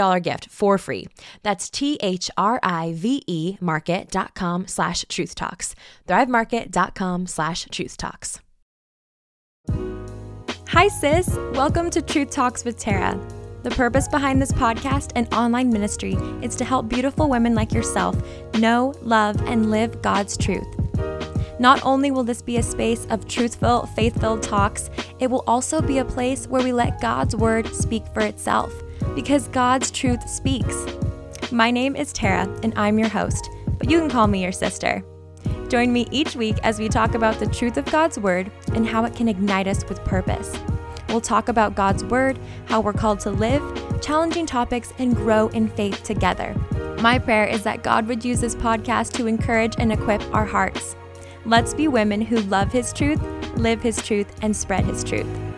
$50 gift for free. That's T-H-R-I-V-E market.com slash truth talks. Thrivemarket.com slash truth talks. Hi, sis. Welcome to Truth Talks with Tara. The purpose behind this podcast and online ministry is to help beautiful women like yourself know, love, and live God's truth. Not only will this be a space of truthful, faith filled talks, it will also be a place where we let God's word speak for itself because God's truth speaks. My name is Tara, and I'm your host, but you can call me your sister. Join me each week as we talk about the truth of God's Word and how it can ignite us with purpose. We'll talk about God's Word, how we're called to live, challenging topics, and grow in faith together. My prayer is that God would use this podcast to encourage and equip our hearts. Let's be women who love His truth, live His truth, and spread His truth.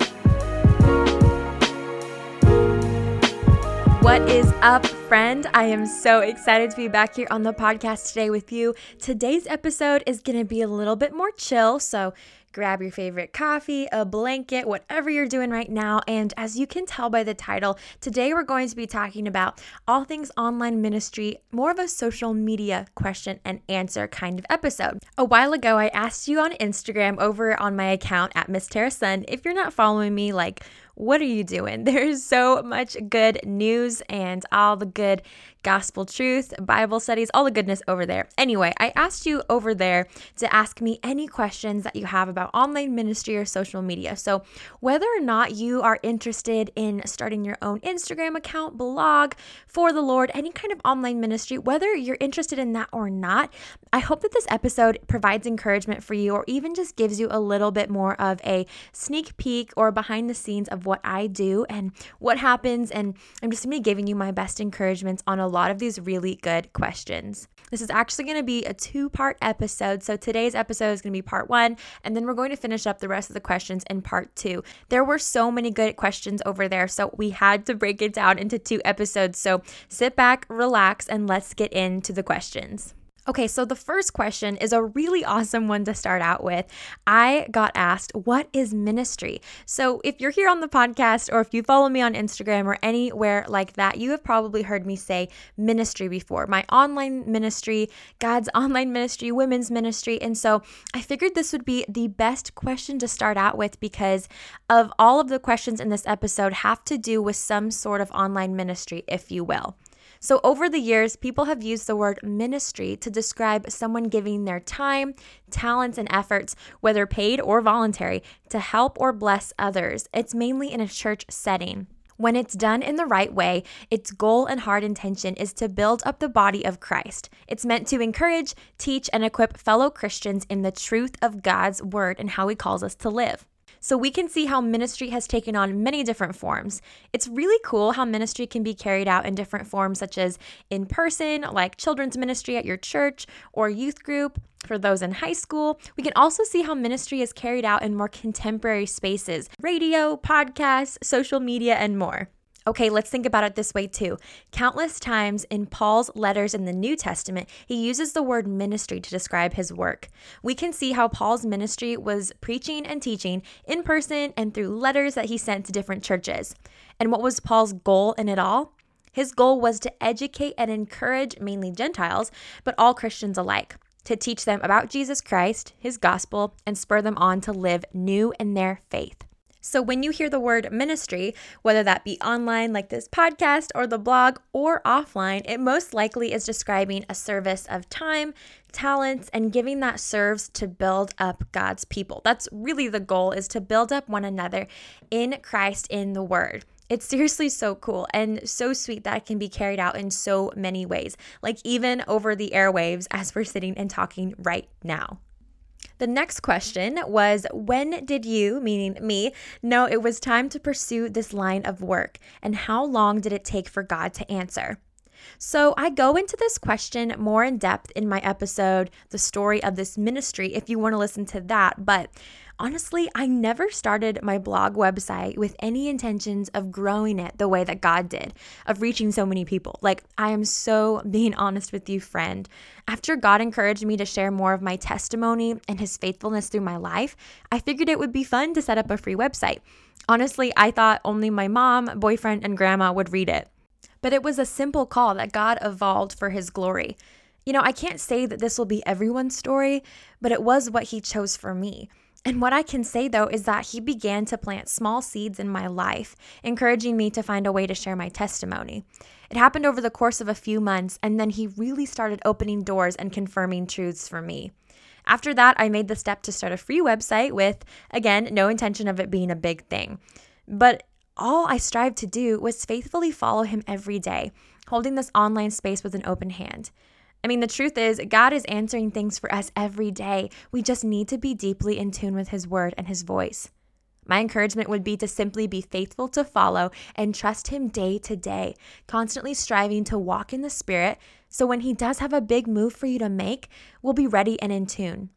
What is up, friend? I am so excited to be back here on the podcast today with you. Today's episode is going to be a little bit more chill, so grab your favorite coffee, a blanket, whatever you're doing right now. And as you can tell by the title, today we're going to be talking about all things online ministry, more of a social media question and answer kind of episode. A while ago, I asked you on Instagram over on my account at Miss Tara Sun if you're not following me, like, what are you doing? There's so much good news and all the good gospel truth, Bible studies, all the goodness over there. Anyway, I asked you over there to ask me any questions that you have about online ministry or social media. So, whether or not you are interested in starting your own Instagram account, blog for the Lord, any kind of online ministry, whether you're interested in that or not, I hope that this episode provides encouragement for you or even just gives you a little bit more of a sneak peek or behind the scenes of what I do and what happens. And I'm just gonna be giving you my best encouragements on a lot of these really good questions. This is actually going to be a two part episode. So today's episode is going to be part one, and then we're going to finish up the rest of the questions in part two. There were so many good questions over there, so we had to break it down into two episodes. So sit back, relax, and let's get into the questions. Okay, so the first question is a really awesome one to start out with. I got asked, What is ministry? So, if you're here on the podcast or if you follow me on Instagram or anywhere like that, you have probably heard me say ministry before my online ministry, God's online ministry, women's ministry. And so, I figured this would be the best question to start out with because of all of the questions in this episode have to do with some sort of online ministry, if you will. So, over the years, people have used the word ministry to describe someone giving their time, talents, and efforts, whether paid or voluntary, to help or bless others. It's mainly in a church setting. When it's done in the right way, its goal and heart intention is to build up the body of Christ. It's meant to encourage, teach, and equip fellow Christians in the truth of God's word and how He calls us to live. So we can see how ministry has taken on many different forms. It's really cool how ministry can be carried out in different forms, such as in person, like children's ministry at your church or youth group for those in high school. We can also see how ministry is carried out in more contemporary spaces radio, podcasts, social media, and more. Okay, let's think about it this way too. Countless times in Paul's letters in the New Testament, he uses the word ministry to describe his work. We can see how Paul's ministry was preaching and teaching in person and through letters that he sent to different churches. And what was Paul's goal in it all? His goal was to educate and encourage mainly Gentiles, but all Christians alike, to teach them about Jesus Christ, his gospel, and spur them on to live new in their faith. So, when you hear the word ministry, whether that be online like this podcast or the blog or offline, it most likely is describing a service of time, talents, and giving that serves to build up God's people. That's really the goal is to build up one another in Christ in the word. It's seriously so cool and so sweet that it can be carried out in so many ways, like even over the airwaves as we're sitting and talking right now. The next question was When did you, meaning me, know it was time to pursue this line of work? And how long did it take for God to answer? So, I go into this question more in depth in my episode, The Story of This Ministry, if you want to listen to that. But honestly, I never started my blog website with any intentions of growing it the way that God did, of reaching so many people. Like, I am so being honest with you, friend. After God encouraged me to share more of my testimony and his faithfulness through my life, I figured it would be fun to set up a free website. Honestly, I thought only my mom, boyfriend, and grandma would read it. But it was a simple call that God evolved for his glory. You know, I can't say that this will be everyone's story, but it was what he chose for me. And what I can say though is that he began to plant small seeds in my life, encouraging me to find a way to share my testimony. It happened over the course of a few months, and then he really started opening doors and confirming truths for me. After that, I made the step to start a free website with, again, no intention of it being a big thing. But all I strived to do was faithfully follow him every day, holding this online space with an open hand. I mean, the truth is, God is answering things for us every day. We just need to be deeply in tune with His word and His voice. My encouragement would be to simply be faithful to follow and trust Him day to day, constantly striving to walk in the Spirit so when He does have a big move for you to make, we'll be ready and in tune.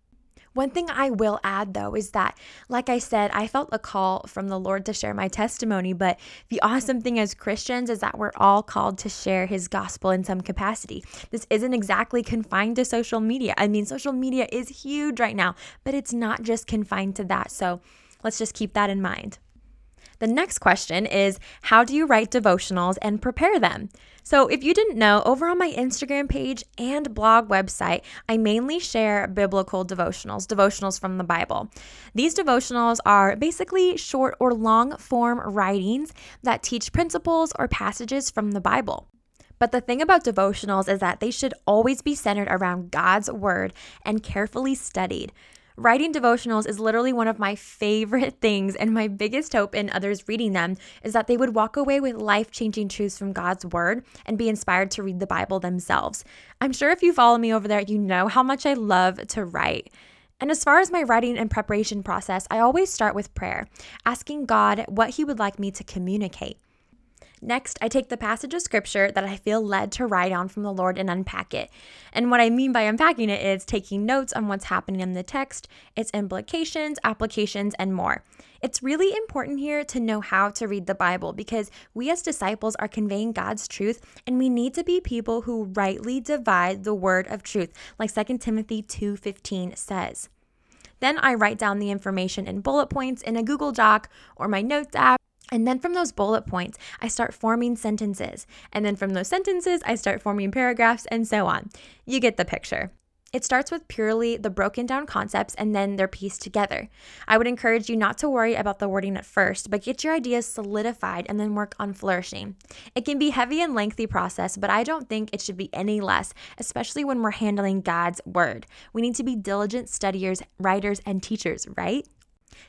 One thing I will add though is that, like I said, I felt a call from the Lord to share my testimony. But the awesome thing as Christians is that we're all called to share his gospel in some capacity. This isn't exactly confined to social media. I mean, social media is huge right now, but it's not just confined to that. So let's just keep that in mind. The next question is How do you write devotionals and prepare them? So, if you didn't know, over on my Instagram page and blog website, I mainly share biblical devotionals, devotionals from the Bible. These devotionals are basically short or long form writings that teach principles or passages from the Bible. But the thing about devotionals is that they should always be centered around God's word and carefully studied. Writing devotionals is literally one of my favorite things, and my biggest hope in others reading them is that they would walk away with life changing truths from God's Word and be inspired to read the Bible themselves. I'm sure if you follow me over there, you know how much I love to write. And as far as my writing and preparation process, I always start with prayer, asking God what He would like me to communicate. Next, I take the passage of scripture that I feel led to write on from the Lord and unpack it. And what I mean by unpacking it is taking notes on what's happening in the text, its implications, applications, and more. It's really important here to know how to read the Bible because we as disciples are conveying God's truth and we need to be people who rightly divide the word of truth, like 2 Timothy 2:15 says. Then I write down the information in bullet points in a Google Doc or my notes app and then from those bullet points, I start forming sentences. And then from those sentences, I start forming paragraphs and so on. You get the picture. It starts with purely the broken down concepts and then they're pieced together. I would encourage you not to worry about the wording at first, but get your ideas solidified and then work on flourishing. It can be heavy and lengthy process, but I don't think it should be any less, especially when we're handling God's word. We need to be diligent studiers, writers, and teachers, right?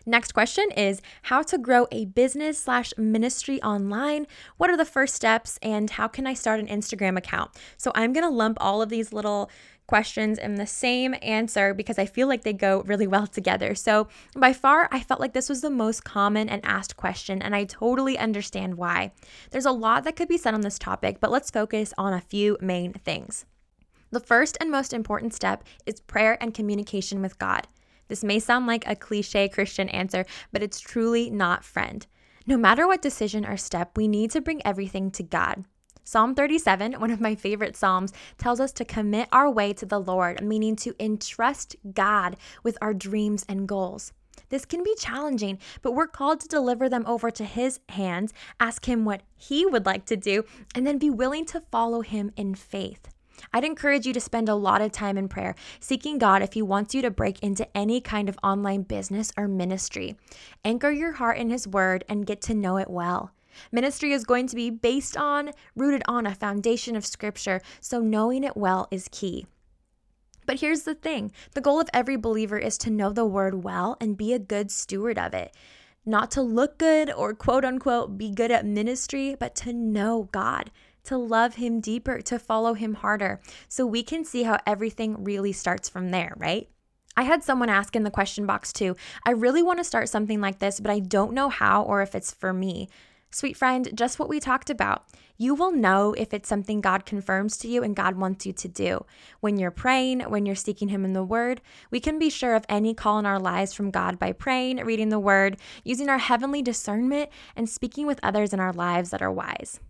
Next question is how to grow a business slash ministry online. What are the first steps and how can I start an Instagram account? So I'm going to lump all of these little questions in the same answer because I feel like they go really well together. So, by far, I felt like this was the most common and asked question, and I totally understand why. There's a lot that could be said on this topic, but let's focus on a few main things. The first and most important step is prayer and communication with God. This may sound like a cliche Christian answer, but it's truly not, friend. No matter what decision or step, we need to bring everything to God. Psalm 37, one of my favorite Psalms, tells us to commit our way to the Lord, meaning to entrust God with our dreams and goals. This can be challenging, but we're called to deliver them over to His hands, ask Him what He would like to do, and then be willing to follow Him in faith. I'd encourage you to spend a lot of time in prayer, seeking God if He wants you to break into any kind of online business or ministry. Anchor your heart in His Word and get to know it well. Ministry is going to be based on, rooted on a foundation of Scripture, so knowing it well is key. But here's the thing the goal of every believer is to know the word well and be a good steward of it. Not to look good or quote unquote be good at ministry, but to know God, to love Him deeper, to follow Him harder. So we can see how everything really starts from there, right? I had someone ask in the question box too I really want to start something like this, but I don't know how or if it's for me. Sweet friend, just what we talked about. You will know if it's something God confirms to you and God wants you to do. When you're praying, when you're seeking Him in the Word, we can be sure of any call in our lives from God by praying, reading the Word, using our heavenly discernment, and speaking with others in our lives that are wise.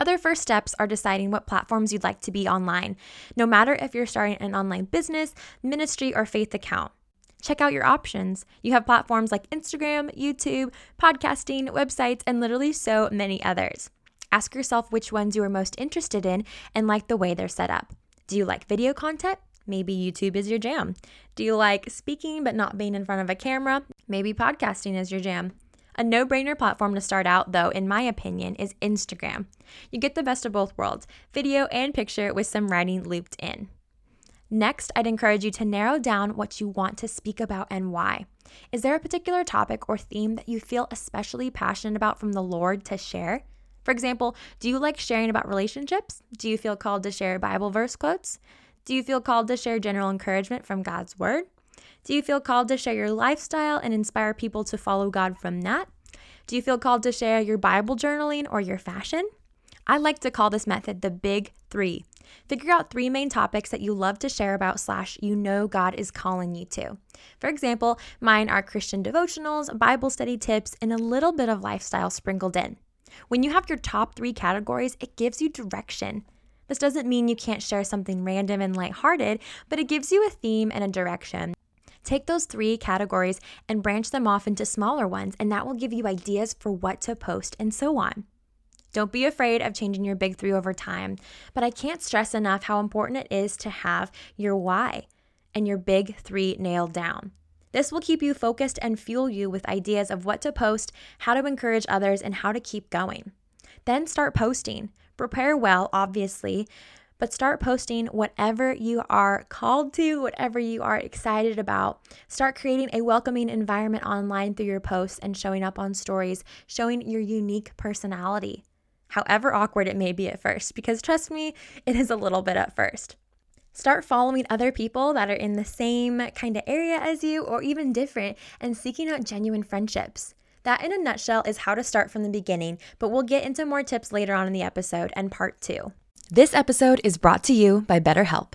Other first steps are deciding what platforms you'd like to be online, no matter if you're starting an online business, ministry, or faith account check out your options. You have platforms like Instagram, YouTube, podcasting, websites, and literally so many others. Ask yourself which ones you are most interested in and like the way they're set up. Do you like video content? Maybe YouTube is your jam. Do you like speaking but not being in front of a camera? Maybe podcasting is your jam. A no brainer platform to start out, though, in my opinion, is Instagram. You get the best of both worlds video and picture with some writing looped in. Next, I'd encourage you to narrow down what you want to speak about and why. Is there a particular topic or theme that you feel especially passionate about from the Lord to share? For example, do you like sharing about relationships? Do you feel called to share Bible verse quotes? Do you feel called to share general encouragement from God's Word? Do you feel called to share your lifestyle and inspire people to follow God from that? Do you feel called to share your Bible journaling or your fashion? I like to call this method the big three. Figure out three main topics that you love to share about, slash, you know God is calling you to. For example, mine are Christian devotionals, Bible study tips, and a little bit of lifestyle sprinkled in. When you have your top three categories, it gives you direction. This doesn't mean you can't share something random and lighthearted, but it gives you a theme and a direction. Take those three categories and branch them off into smaller ones, and that will give you ideas for what to post and so on. Don't be afraid of changing your big three over time, but I can't stress enough how important it is to have your why and your big three nailed down. This will keep you focused and fuel you with ideas of what to post, how to encourage others, and how to keep going. Then start posting. Prepare well, obviously, but start posting whatever you are called to, whatever you are excited about. Start creating a welcoming environment online through your posts and showing up on stories, showing your unique personality however awkward it may be at first, because trust me, it is a little bit at first. Start following other people that are in the same kind of area as you or even different and seeking out genuine friendships. That, in a nutshell, is how to start from the beginning, but we'll get into more tips later on in the episode and part two. This episode is brought to you by BetterHelp.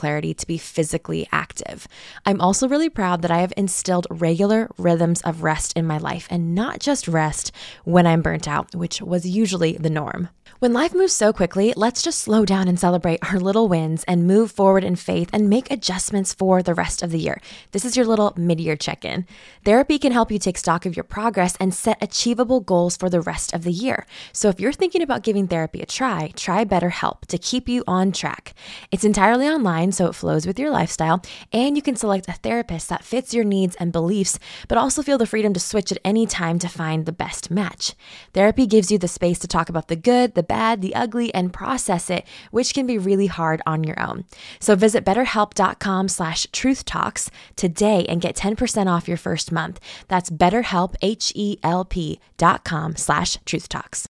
clarity to be physically active. I'm also really proud that I have instilled regular rhythms of rest in my life and not just rest when I'm burnt out, which was usually the norm. When life moves so quickly, let's just slow down and celebrate our little wins and move forward in faith and make adjustments for the rest of the year. This is your little mid year check in. Therapy can help you take stock of your progress and set achievable goals for the rest of the year. So if you're thinking about giving therapy a try, try BetterHelp to keep you on track. It's entirely online, so it flows with your lifestyle, and you can select a therapist that fits your needs and beliefs, but also feel the freedom to switch at any time to find the best match. Therapy gives you the space to talk about the good, the bad, the ugly, and process it, which can be really hard on your own. So visit betterhelp.com slash truthtalks today and get 10% off your first month. That's betterhelp, H-E-L-P dot com slash truthtalks.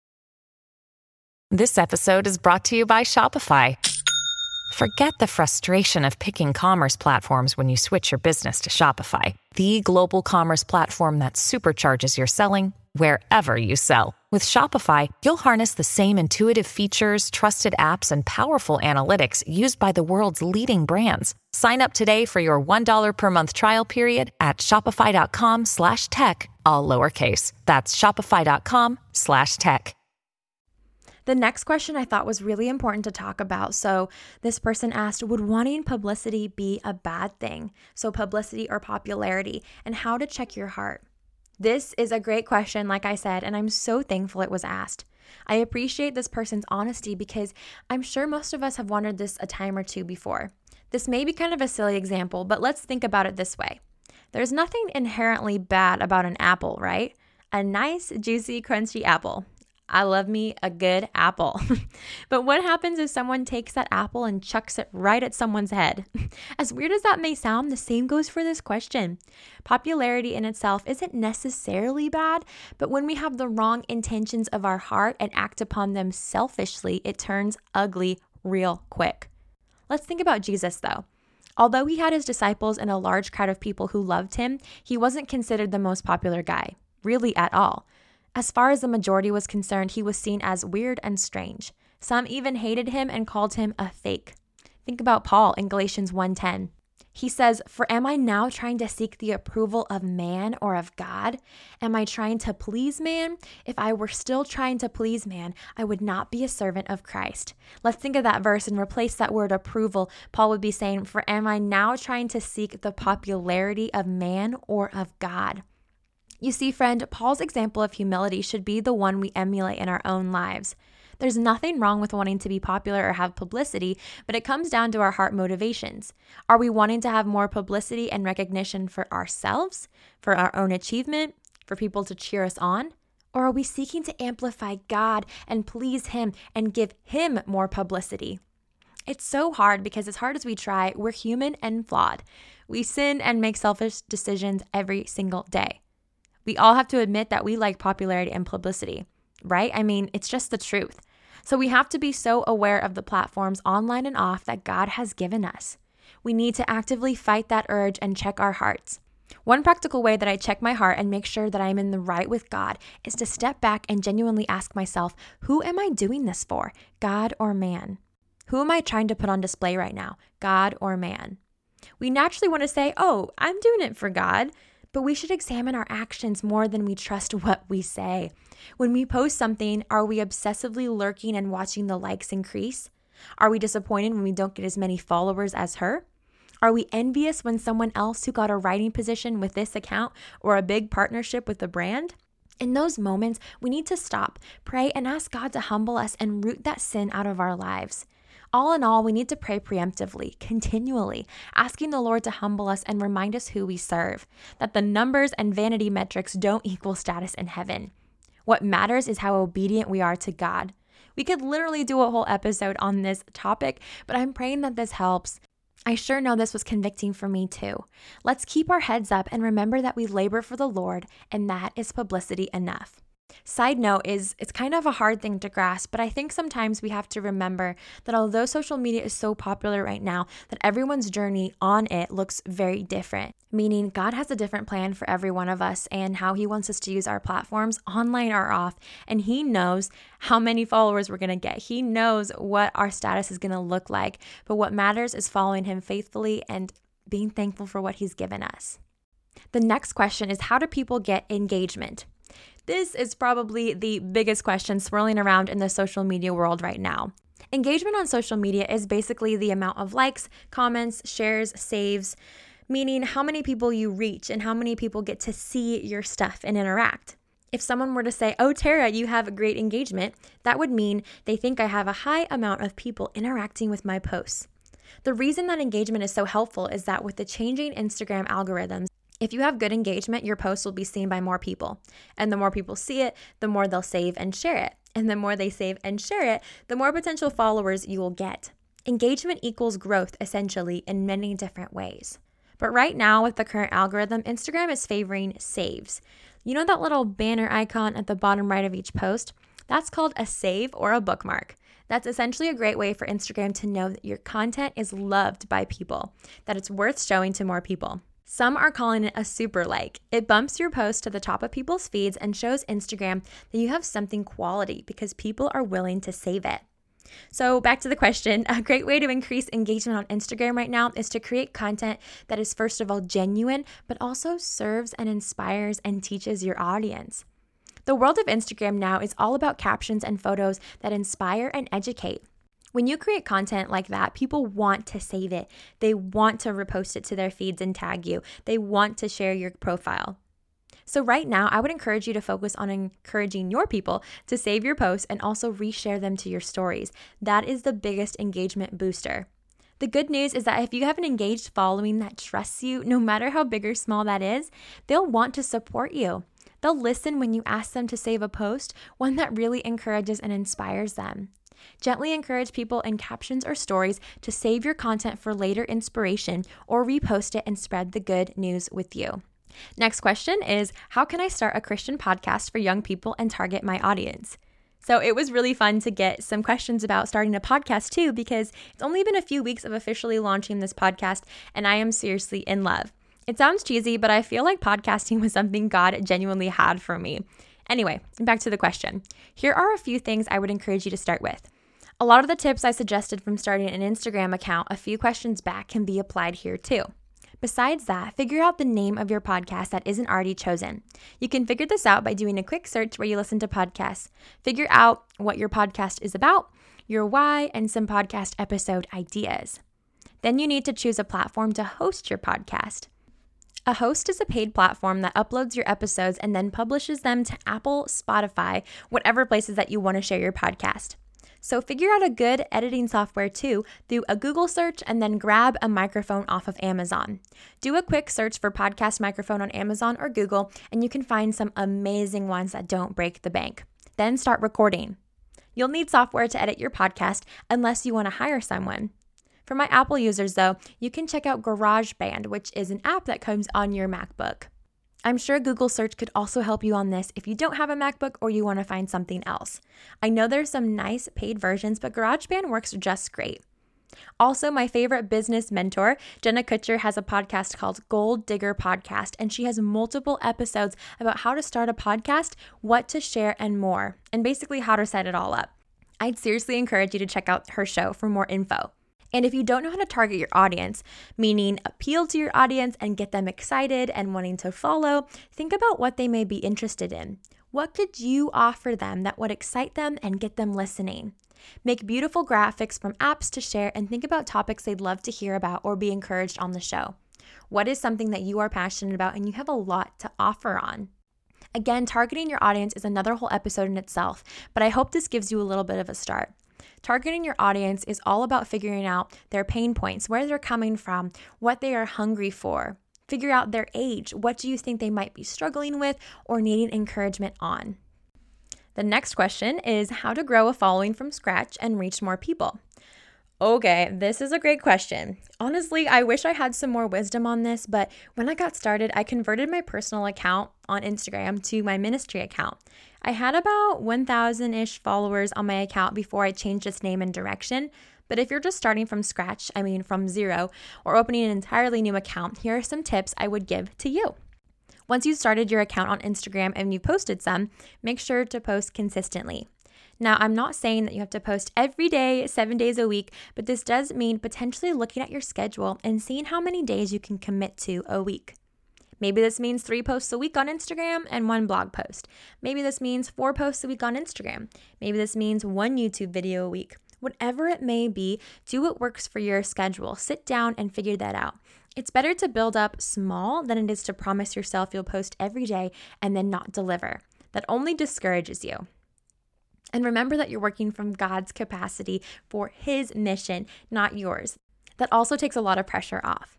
This episode is brought to you by Shopify. Forget the frustration of picking commerce platforms when you switch your business to Shopify, the global commerce platform that supercharges your selling wherever you sell. With Shopify, you'll harness the same intuitive features, trusted apps, and powerful analytics used by the world's leading brands. Sign up today for your $1 per month trial period at shopify.com slash tech, all lowercase. That's shopify.com slash tech. The next question I thought was really important to talk about. So, this person asked Would wanting publicity be a bad thing? So, publicity or popularity, and how to check your heart. This is a great question, like I said, and I'm so thankful it was asked. I appreciate this person's honesty because I'm sure most of us have wondered this a time or two before. This may be kind of a silly example, but let's think about it this way there's nothing inherently bad about an apple, right? A nice, juicy, crunchy apple. I love me a good apple. but what happens if someone takes that apple and chucks it right at someone's head? As weird as that may sound, the same goes for this question. Popularity in itself isn't necessarily bad, but when we have the wrong intentions of our heart and act upon them selfishly, it turns ugly real quick. Let's think about Jesus though. Although he had his disciples and a large crowd of people who loved him, he wasn't considered the most popular guy, really at all. As far as the majority was concerned, he was seen as weird and strange. Some even hated him and called him a fake. Think about Paul in Galatians 1:10. He says, "For am I now trying to seek the approval of man or of God? Am I trying to please man? If I were still trying to please man, I would not be a servant of Christ." Let's think of that verse and replace that word approval. Paul would be saying, "For am I now trying to seek the popularity of man or of God?" You see, friend, Paul's example of humility should be the one we emulate in our own lives. There's nothing wrong with wanting to be popular or have publicity, but it comes down to our heart motivations. Are we wanting to have more publicity and recognition for ourselves, for our own achievement, for people to cheer us on? Or are we seeking to amplify God and please Him and give Him more publicity? It's so hard because, as hard as we try, we're human and flawed. We sin and make selfish decisions every single day. We all have to admit that we like popularity and publicity, right? I mean, it's just the truth. So we have to be so aware of the platforms online and off that God has given us. We need to actively fight that urge and check our hearts. One practical way that I check my heart and make sure that I'm in the right with God is to step back and genuinely ask myself, who am I doing this for, God or man? Who am I trying to put on display right now, God or man? We naturally want to say, oh, I'm doing it for God. But we should examine our actions more than we trust what we say. When we post something, are we obsessively lurking and watching the likes increase? Are we disappointed when we don't get as many followers as her? Are we envious when someone else who got a writing position with this account or a big partnership with the brand? In those moments, we need to stop, pray, and ask God to humble us and root that sin out of our lives. All in all, we need to pray preemptively, continually, asking the Lord to humble us and remind us who we serve, that the numbers and vanity metrics don't equal status in heaven. What matters is how obedient we are to God. We could literally do a whole episode on this topic, but I'm praying that this helps. I sure know this was convicting for me too. Let's keep our heads up and remember that we labor for the Lord, and that is publicity enough. Side note is it's kind of a hard thing to grasp, but I think sometimes we have to remember that although social media is so popular right now, that everyone's journey on it looks very different. Meaning God has a different plan for every one of us and how he wants us to use our platforms online or off, and he knows how many followers we're going to get. He knows what our status is going to look like, but what matters is following him faithfully and being thankful for what he's given us. The next question is how do people get engagement? This is probably the biggest question swirling around in the social media world right now. Engagement on social media is basically the amount of likes, comments, shares, saves, meaning how many people you reach and how many people get to see your stuff and interact. If someone were to say, Oh, Tara, you have great engagement, that would mean they think I have a high amount of people interacting with my posts. The reason that engagement is so helpful is that with the changing Instagram algorithms, if you have good engagement, your post will be seen by more people. And the more people see it, the more they'll save and share it. And the more they save and share it, the more potential followers you will get. Engagement equals growth, essentially, in many different ways. But right now, with the current algorithm, Instagram is favoring saves. You know that little banner icon at the bottom right of each post? That's called a save or a bookmark. That's essentially a great way for Instagram to know that your content is loved by people, that it's worth showing to more people. Some are calling it a super like. It bumps your post to the top of people's feeds and shows Instagram that you have something quality because people are willing to save it. So, back to the question a great way to increase engagement on Instagram right now is to create content that is, first of all, genuine, but also serves and inspires and teaches your audience. The world of Instagram now is all about captions and photos that inspire and educate. When you create content like that, people want to save it. They want to repost it to their feeds and tag you. They want to share your profile. So, right now, I would encourage you to focus on encouraging your people to save your posts and also reshare them to your stories. That is the biggest engagement booster. The good news is that if you have an engaged following that trusts you, no matter how big or small that is, they'll want to support you. They'll listen when you ask them to save a post, one that really encourages and inspires them. Gently encourage people in captions or stories to save your content for later inspiration or repost it and spread the good news with you. Next question is How can I start a Christian podcast for young people and target my audience? So it was really fun to get some questions about starting a podcast too, because it's only been a few weeks of officially launching this podcast, and I am seriously in love. It sounds cheesy, but I feel like podcasting was something God genuinely had for me. Anyway, back to the question. Here are a few things I would encourage you to start with. A lot of the tips I suggested from starting an Instagram account a few questions back can be applied here too. Besides that, figure out the name of your podcast that isn't already chosen. You can figure this out by doing a quick search where you listen to podcasts. Figure out what your podcast is about, your why, and some podcast episode ideas. Then you need to choose a platform to host your podcast. A host is a paid platform that uploads your episodes and then publishes them to Apple, Spotify, whatever places that you want to share your podcast. So figure out a good editing software too through a Google search and then grab a microphone off of Amazon. Do a quick search for podcast microphone on Amazon or Google and you can find some amazing ones that don't break the bank. Then start recording. You'll need software to edit your podcast unless you want to hire someone. For my Apple users, though, you can check out GarageBand, which is an app that comes on your MacBook. I'm sure Google search could also help you on this if you don't have a MacBook or you want to find something else. I know there's some nice paid versions, but GarageBand works just great. Also, my favorite business mentor, Jenna Kutcher, has a podcast called Goal Digger Podcast, and she has multiple episodes about how to start a podcast, what to share, and more, and basically how to set it all up. I'd seriously encourage you to check out her show for more info. And if you don't know how to target your audience, meaning appeal to your audience and get them excited and wanting to follow, think about what they may be interested in. What could you offer them that would excite them and get them listening? Make beautiful graphics from apps to share and think about topics they'd love to hear about or be encouraged on the show. What is something that you are passionate about and you have a lot to offer on? Again, targeting your audience is another whole episode in itself, but I hope this gives you a little bit of a start. Targeting your audience is all about figuring out their pain points, where they're coming from, what they are hungry for. Figure out their age. What do you think they might be struggling with or needing encouragement on? The next question is how to grow a following from scratch and reach more people. Okay, this is a great question. Honestly, I wish I had some more wisdom on this, but when I got started, I converted my personal account on Instagram to my ministry account. I had about 1,000 ish followers on my account before I changed its name and direction. But if you're just starting from scratch, I mean from zero, or opening an entirely new account, here are some tips I would give to you. Once you've started your account on Instagram and you've posted some, make sure to post consistently. Now, I'm not saying that you have to post every day, seven days a week, but this does mean potentially looking at your schedule and seeing how many days you can commit to a week. Maybe this means three posts a week on Instagram and one blog post. Maybe this means four posts a week on Instagram. Maybe this means one YouTube video a week. Whatever it may be, do what works for your schedule. Sit down and figure that out. It's better to build up small than it is to promise yourself you'll post every day and then not deliver. That only discourages you. And remember that you're working from God's capacity for His mission, not yours. That also takes a lot of pressure off.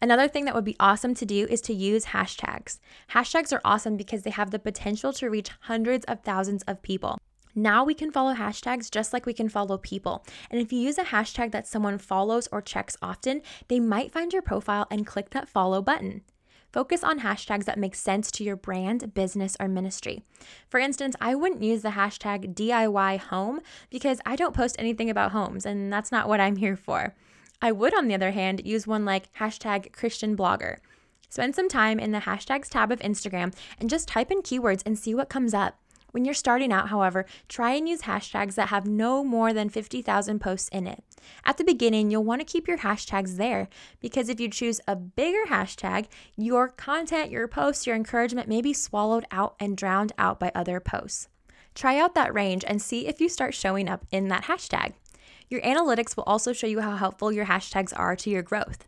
Another thing that would be awesome to do is to use hashtags. Hashtags are awesome because they have the potential to reach hundreds of thousands of people. Now we can follow hashtags just like we can follow people. And if you use a hashtag that someone follows or checks often, they might find your profile and click that follow button. Focus on hashtags that make sense to your brand, business, or ministry. For instance, I wouldn't use the hashtag DIY home because I don't post anything about homes, and that's not what I'm here for. I would, on the other hand, use one like hashtag Christian blogger. Spend some time in the hashtags tab of Instagram and just type in keywords and see what comes up. When you're starting out, however, try and use hashtags that have no more than 50,000 posts in it. At the beginning, you'll want to keep your hashtags there because if you choose a bigger hashtag, your content, your posts, your encouragement may be swallowed out and drowned out by other posts. Try out that range and see if you start showing up in that hashtag. Your analytics will also show you how helpful your hashtags are to your growth.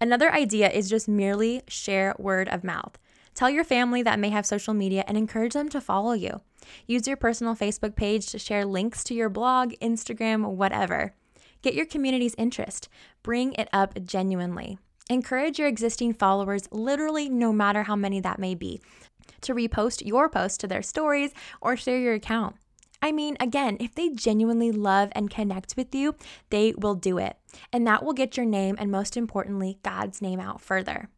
Another idea is just merely share word of mouth. Tell your family that may have social media and encourage them to follow you. Use your personal Facebook page to share links to your blog, Instagram, whatever. Get your community's interest. Bring it up genuinely. Encourage your existing followers, literally, no matter how many that may be, to repost your post to their stories or share your account. I mean, again, if they genuinely love and connect with you, they will do it. And that will get your name and, most importantly, God's name out further.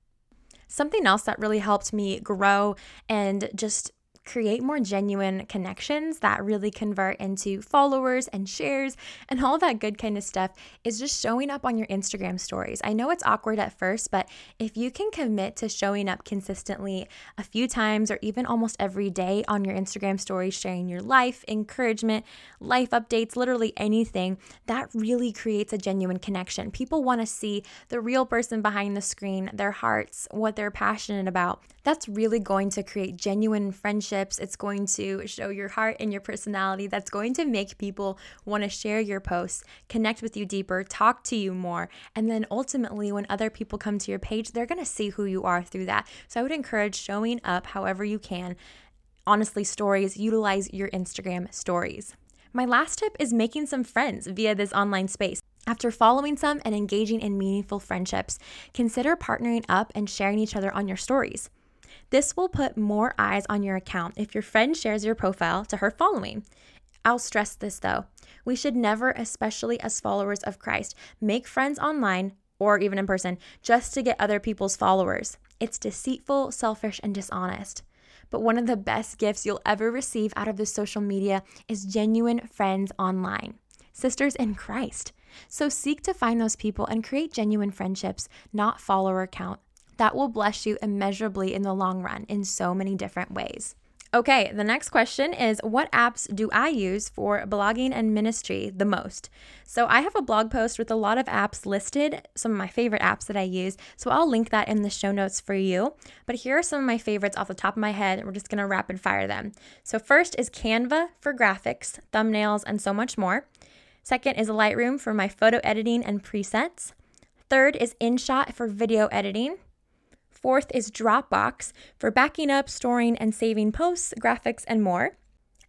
Something else that really helped me grow and just create more genuine connections that really convert into followers and shares and all that good kind of stuff is just showing up on your Instagram stories. I know it's awkward at first, but if you can commit to showing up consistently a few times or even almost every day on your Instagram stories, sharing your life, encouragement, life updates, literally anything, that really creates a genuine connection. People want to see the real person behind the screen, their hearts, what they're passionate about. That's really going to create genuine friendships it's going to show your heart and your personality. That's going to make people want to share your posts, connect with you deeper, talk to you more. And then ultimately, when other people come to your page, they're going to see who you are through that. So I would encourage showing up however you can. Honestly, stories, utilize your Instagram stories. My last tip is making some friends via this online space. After following some and engaging in meaningful friendships, consider partnering up and sharing each other on your stories. This will put more eyes on your account if your friend shares your profile to her following. I'll stress this though. We should never, especially as followers of Christ, make friends online or even in person just to get other people's followers. It's deceitful, selfish, and dishonest. But one of the best gifts you'll ever receive out of this social media is genuine friends online, sisters in Christ. So seek to find those people and create genuine friendships, not follower count that will bless you immeasurably in the long run in so many different ways. Okay, the next question is What apps do I use for blogging and ministry the most? So, I have a blog post with a lot of apps listed, some of my favorite apps that I use. So, I'll link that in the show notes for you. But here are some of my favorites off the top of my head, we're just gonna rapid fire them. So, first is Canva for graphics, thumbnails, and so much more. Second is Lightroom for my photo editing and presets. Third is InShot for video editing. Fourth is Dropbox for backing up, storing, and saving posts, graphics, and more.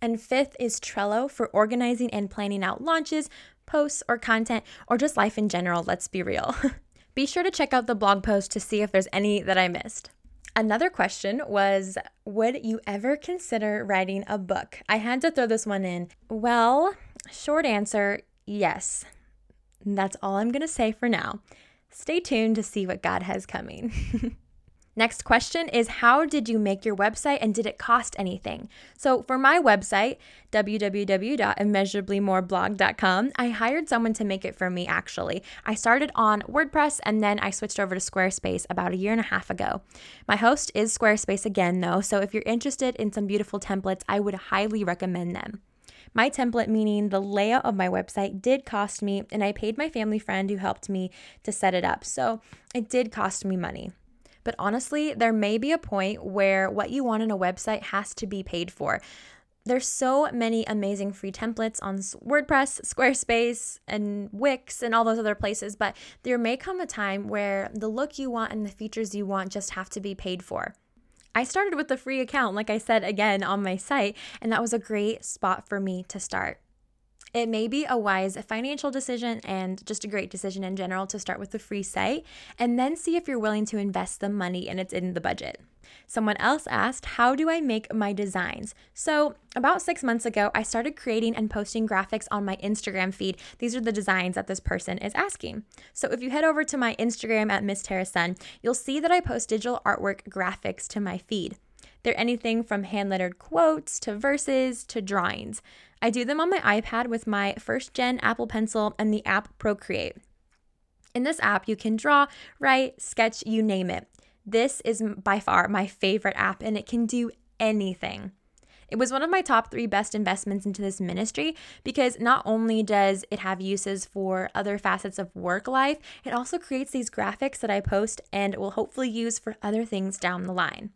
And fifth is Trello for organizing and planning out launches, posts, or content, or just life in general, let's be real. be sure to check out the blog post to see if there's any that I missed. Another question was Would you ever consider writing a book? I had to throw this one in. Well, short answer yes. That's all I'm going to say for now. Stay tuned to see what God has coming. Next question is How did you make your website and did it cost anything? So, for my website, www.immeasurablymoreblog.com, I hired someone to make it for me actually. I started on WordPress and then I switched over to Squarespace about a year and a half ago. My host is Squarespace again, though, so if you're interested in some beautiful templates, I would highly recommend them. My template, meaning the layout of my website, did cost me, and I paid my family friend who helped me to set it up. So it did cost me money. But honestly, there may be a point where what you want in a website has to be paid for. There's so many amazing free templates on WordPress, Squarespace, and Wix, and all those other places, but there may come a time where the look you want and the features you want just have to be paid for. I started with a free account, like I said again on my site, and that was a great spot for me to start. It may be a wise financial decision and just a great decision in general to start with a free site and then see if you're willing to invest the money and it's in the budget. Someone else asked, How do I make my designs? So, about six months ago, I started creating and posting graphics on my Instagram feed. These are the designs that this person is asking. So, if you head over to my Instagram at Miss Tara Sun, you'll see that I post digital artwork graphics to my feed. They're anything from hand lettered quotes to verses to drawings. I do them on my iPad with my first gen Apple Pencil and the app Procreate. In this app, you can draw, write, sketch, you name it. This is by far my favorite app, and it can do anything. It was one of my top three best investments into this ministry because not only does it have uses for other facets of work life, it also creates these graphics that I post and will hopefully use for other things down the line.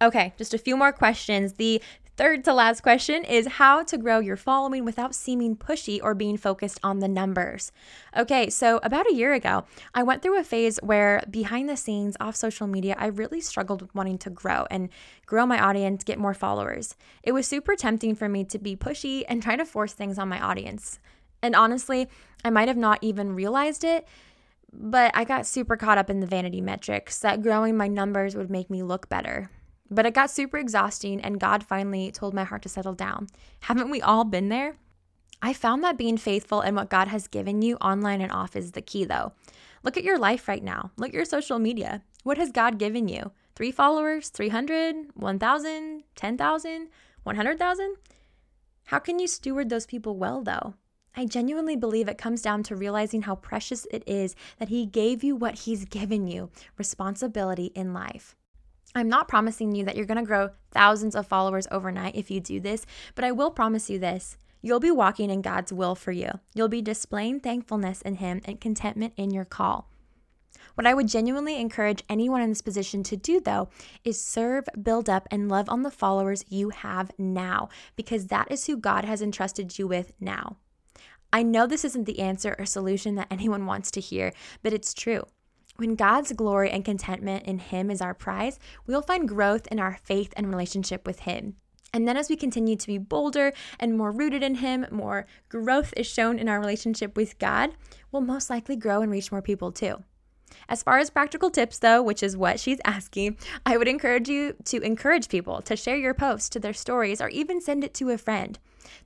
Okay, just a few more questions. The third to last question is how to grow your following without seeming pushy or being focused on the numbers. Okay, so about a year ago, I went through a phase where behind the scenes off social media, I really struggled with wanting to grow and grow my audience, get more followers. It was super tempting for me to be pushy and try to force things on my audience. And honestly, I might have not even realized it but I got super caught up in the vanity metrics that growing my numbers would make me look better. But it got super exhausting, and God finally told my heart to settle down. Haven't we all been there? I found that being faithful in what God has given you online and off is the key, though. Look at your life right now. Look at your social media. What has God given you? Three followers, 300, 1,000, 10,000, 100,000? How can you steward those people well, though? I genuinely believe it comes down to realizing how precious it is that He gave you what He's given you responsibility in life. I'm not promising you that you're going to grow thousands of followers overnight if you do this, but I will promise you this. You'll be walking in God's will for you. You'll be displaying thankfulness in Him and contentment in your call. What I would genuinely encourage anyone in this position to do, though, is serve, build up, and love on the followers you have now, because that is who God has entrusted you with now. I know this isn't the answer or solution that anyone wants to hear, but it's true. When God's glory and contentment in Him is our prize, we'll find growth in our faith and relationship with Him. And then, as we continue to be bolder and more rooted in Him, more growth is shown in our relationship with God, we'll most likely grow and reach more people too. As far as practical tips, though, which is what she's asking, I would encourage you to encourage people to share your post to their stories or even send it to a friend.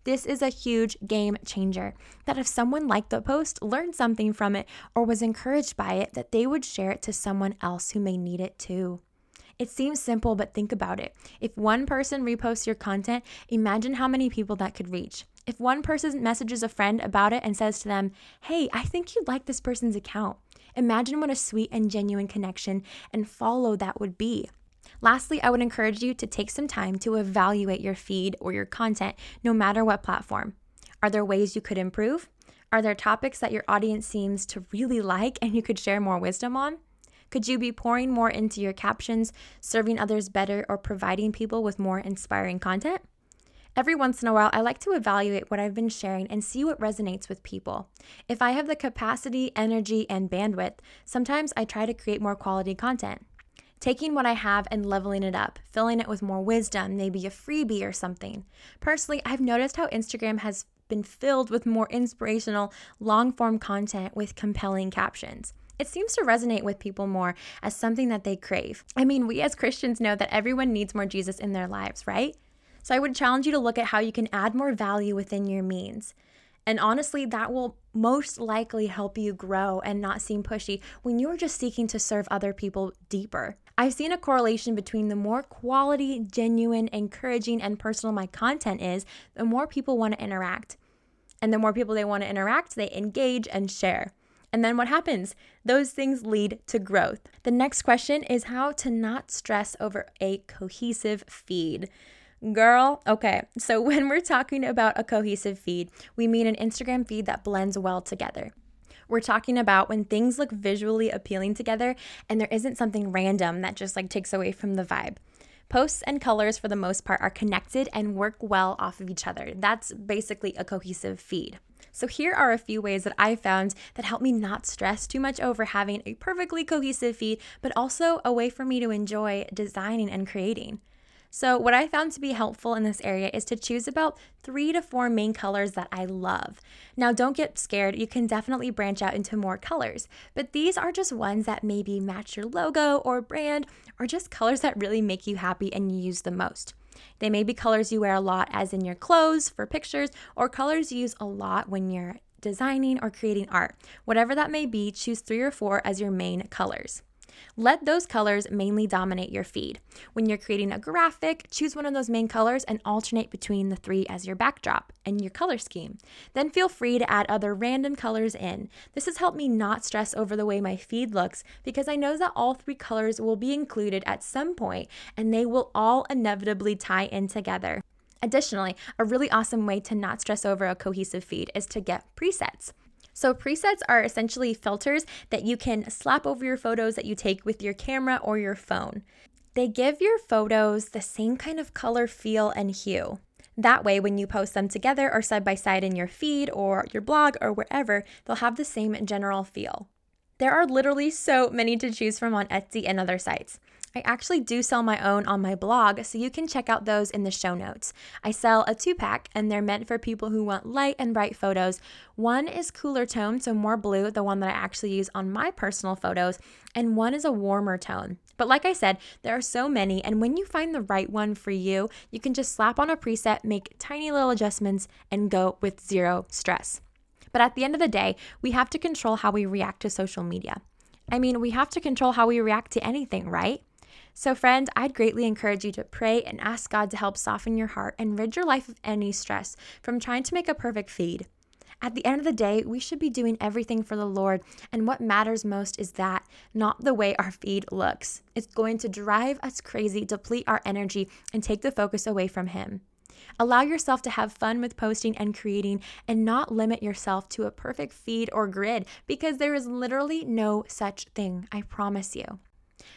This is a huge game changer. That if someone liked the post, learned something from it, or was encouraged by it, that they would share it to someone else who may need it too. It seems simple, but think about it. If one person reposts your content, imagine how many people that could reach. If one person messages a friend about it and says to them, Hey, I think you'd like this person's account, imagine what a sweet and genuine connection and follow that would be. Lastly, I would encourage you to take some time to evaluate your feed or your content, no matter what platform. Are there ways you could improve? Are there topics that your audience seems to really like and you could share more wisdom on? Could you be pouring more into your captions, serving others better, or providing people with more inspiring content? Every once in a while, I like to evaluate what I've been sharing and see what resonates with people. If I have the capacity, energy, and bandwidth, sometimes I try to create more quality content taking what I have and leveling it up, filling it with more wisdom, maybe a freebie or something. Personally, I've noticed how Instagram has been filled with more inspirational, long form content with compelling captions. It seems to resonate with people more as something that they crave. I mean, we as Christians know that everyone needs more Jesus in their lives, right? So I would challenge you to look at how you can add more value within your means. And honestly, that will most likely help you grow and not seem pushy when you're just seeking to serve other people deeper. I've seen a correlation between the more quality, genuine, encouraging, and personal my content is, the more people want to interact. And the more people they want to interact, they engage and share. And then what happens? Those things lead to growth. The next question is how to not stress over a cohesive feed. Girl, okay, so when we're talking about a cohesive feed, we mean an Instagram feed that blends well together. We're talking about when things look visually appealing together and there isn't something random that just like takes away from the vibe. Posts and colors, for the most part, are connected and work well off of each other. That's basically a cohesive feed. So, here are a few ways that I found that help me not stress too much over having a perfectly cohesive feed, but also a way for me to enjoy designing and creating. So, what I found to be helpful in this area is to choose about three to four main colors that I love. Now, don't get scared, you can definitely branch out into more colors, but these are just ones that maybe match your logo or brand, or just colors that really make you happy and you use the most. They may be colors you wear a lot, as in your clothes, for pictures, or colors you use a lot when you're designing or creating art. Whatever that may be, choose three or four as your main colors. Let those colors mainly dominate your feed. When you're creating a graphic, choose one of those main colors and alternate between the three as your backdrop and your color scheme. Then feel free to add other random colors in. This has helped me not stress over the way my feed looks because I know that all three colors will be included at some point and they will all inevitably tie in together. Additionally, a really awesome way to not stress over a cohesive feed is to get presets. So, presets are essentially filters that you can slap over your photos that you take with your camera or your phone. They give your photos the same kind of color, feel, and hue. That way, when you post them together or side by side in your feed or your blog or wherever, they'll have the same general feel. There are literally so many to choose from on Etsy and other sites. I actually do sell my own on my blog, so you can check out those in the show notes. I sell a two pack, and they're meant for people who want light and bright photos. One is cooler tone, so more blue, the one that I actually use on my personal photos, and one is a warmer tone. But like I said, there are so many, and when you find the right one for you, you can just slap on a preset, make tiny little adjustments, and go with zero stress. But at the end of the day, we have to control how we react to social media. I mean, we have to control how we react to anything, right? So, friend, I'd greatly encourage you to pray and ask God to help soften your heart and rid your life of any stress from trying to make a perfect feed. At the end of the day, we should be doing everything for the Lord, and what matters most is that, not the way our feed looks. It's going to drive us crazy, deplete our energy, and take the focus away from Him. Allow yourself to have fun with posting and creating and not limit yourself to a perfect feed or grid because there is literally no such thing, I promise you.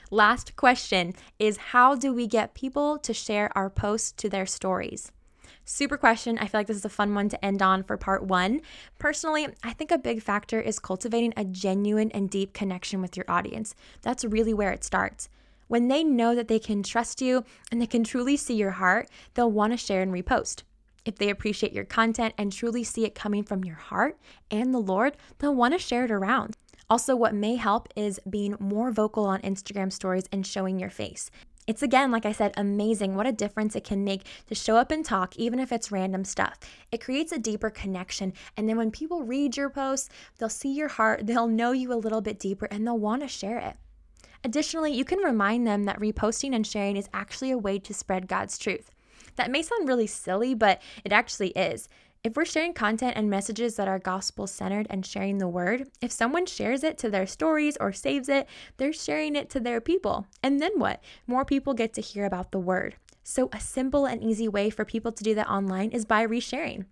Last question is how do we get people to share our posts to their stories? Super question. I feel like this is a fun one to end on for part one. Personally, I think a big factor is cultivating a genuine and deep connection with your audience. That's really where it starts. When they know that they can trust you and they can truly see your heart, they'll want to share and repost. If they appreciate your content and truly see it coming from your heart and the Lord, they'll want to share it around. Also, what may help is being more vocal on Instagram stories and showing your face. It's again, like I said, amazing what a difference it can make to show up and talk, even if it's random stuff. It creates a deeper connection. And then when people read your posts, they'll see your heart, they'll know you a little bit deeper, and they'll want to share it. Additionally, you can remind them that reposting and sharing is actually a way to spread God's truth. That may sound really silly, but it actually is. If we're sharing content and messages that are gospel centered and sharing the word, if someone shares it to their stories or saves it, they're sharing it to their people. And then what? More people get to hear about the word. So, a simple and easy way for people to do that online is by resharing.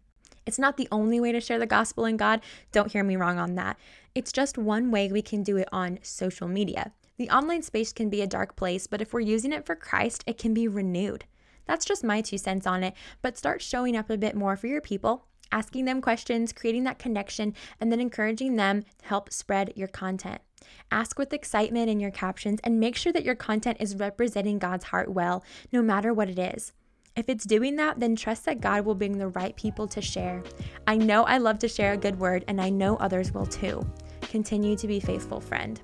It's not the only way to share the gospel in God. Don't hear me wrong on that. It's just one way we can do it on social media. The online space can be a dark place, but if we're using it for Christ, it can be renewed. That's just my two cents on it, but start showing up a bit more for your people, asking them questions, creating that connection, and then encouraging them to help spread your content. Ask with excitement in your captions and make sure that your content is representing God's heart well, no matter what it is. If it's doing that, then trust that God will bring the right people to share. I know I love to share a good word, and I know others will too. Continue to be faithful, friend.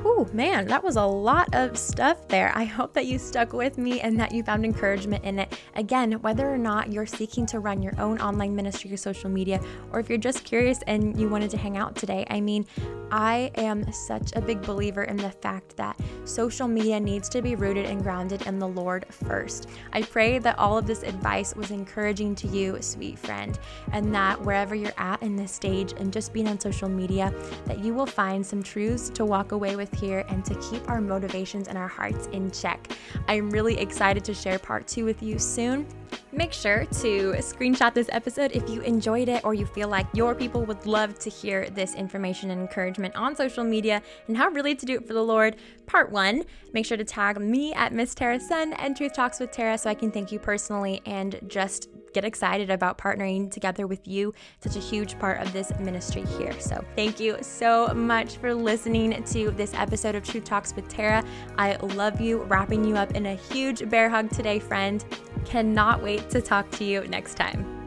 Whew, man, that was a lot of stuff there. I hope that you stuck with me and that you found encouragement in it. Again, whether or not you're seeking to run your own online ministry or social media, or if you're just curious and you wanted to hang out today, I mean, I am such a big believer in the fact that social media needs to be rooted and grounded in the Lord first. I pray that all of this advice was encouraging to you, sweet friend, and that wherever you're at in this stage and just being on social media, that you will find some truths to walk away with here and to keep our motivations and our hearts in check. I'm really excited to share part two with you soon. Make sure to screenshot this episode if you enjoyed it or you feel like your people would love to hear this information and encouragement on social media and how really to do it for the Lord. Part one, make sure to tag me at Miss Tara Sun and Truth Talks with Tara so I can thank you personally and just get excited about partnering together with you, such a huge part of this ministry here. So, thank you so much for listening to this episode of Truth Talks with Tara. I love you, wrapping you up in a huge bear hug today, friend. Cannot wait to talk to you next time.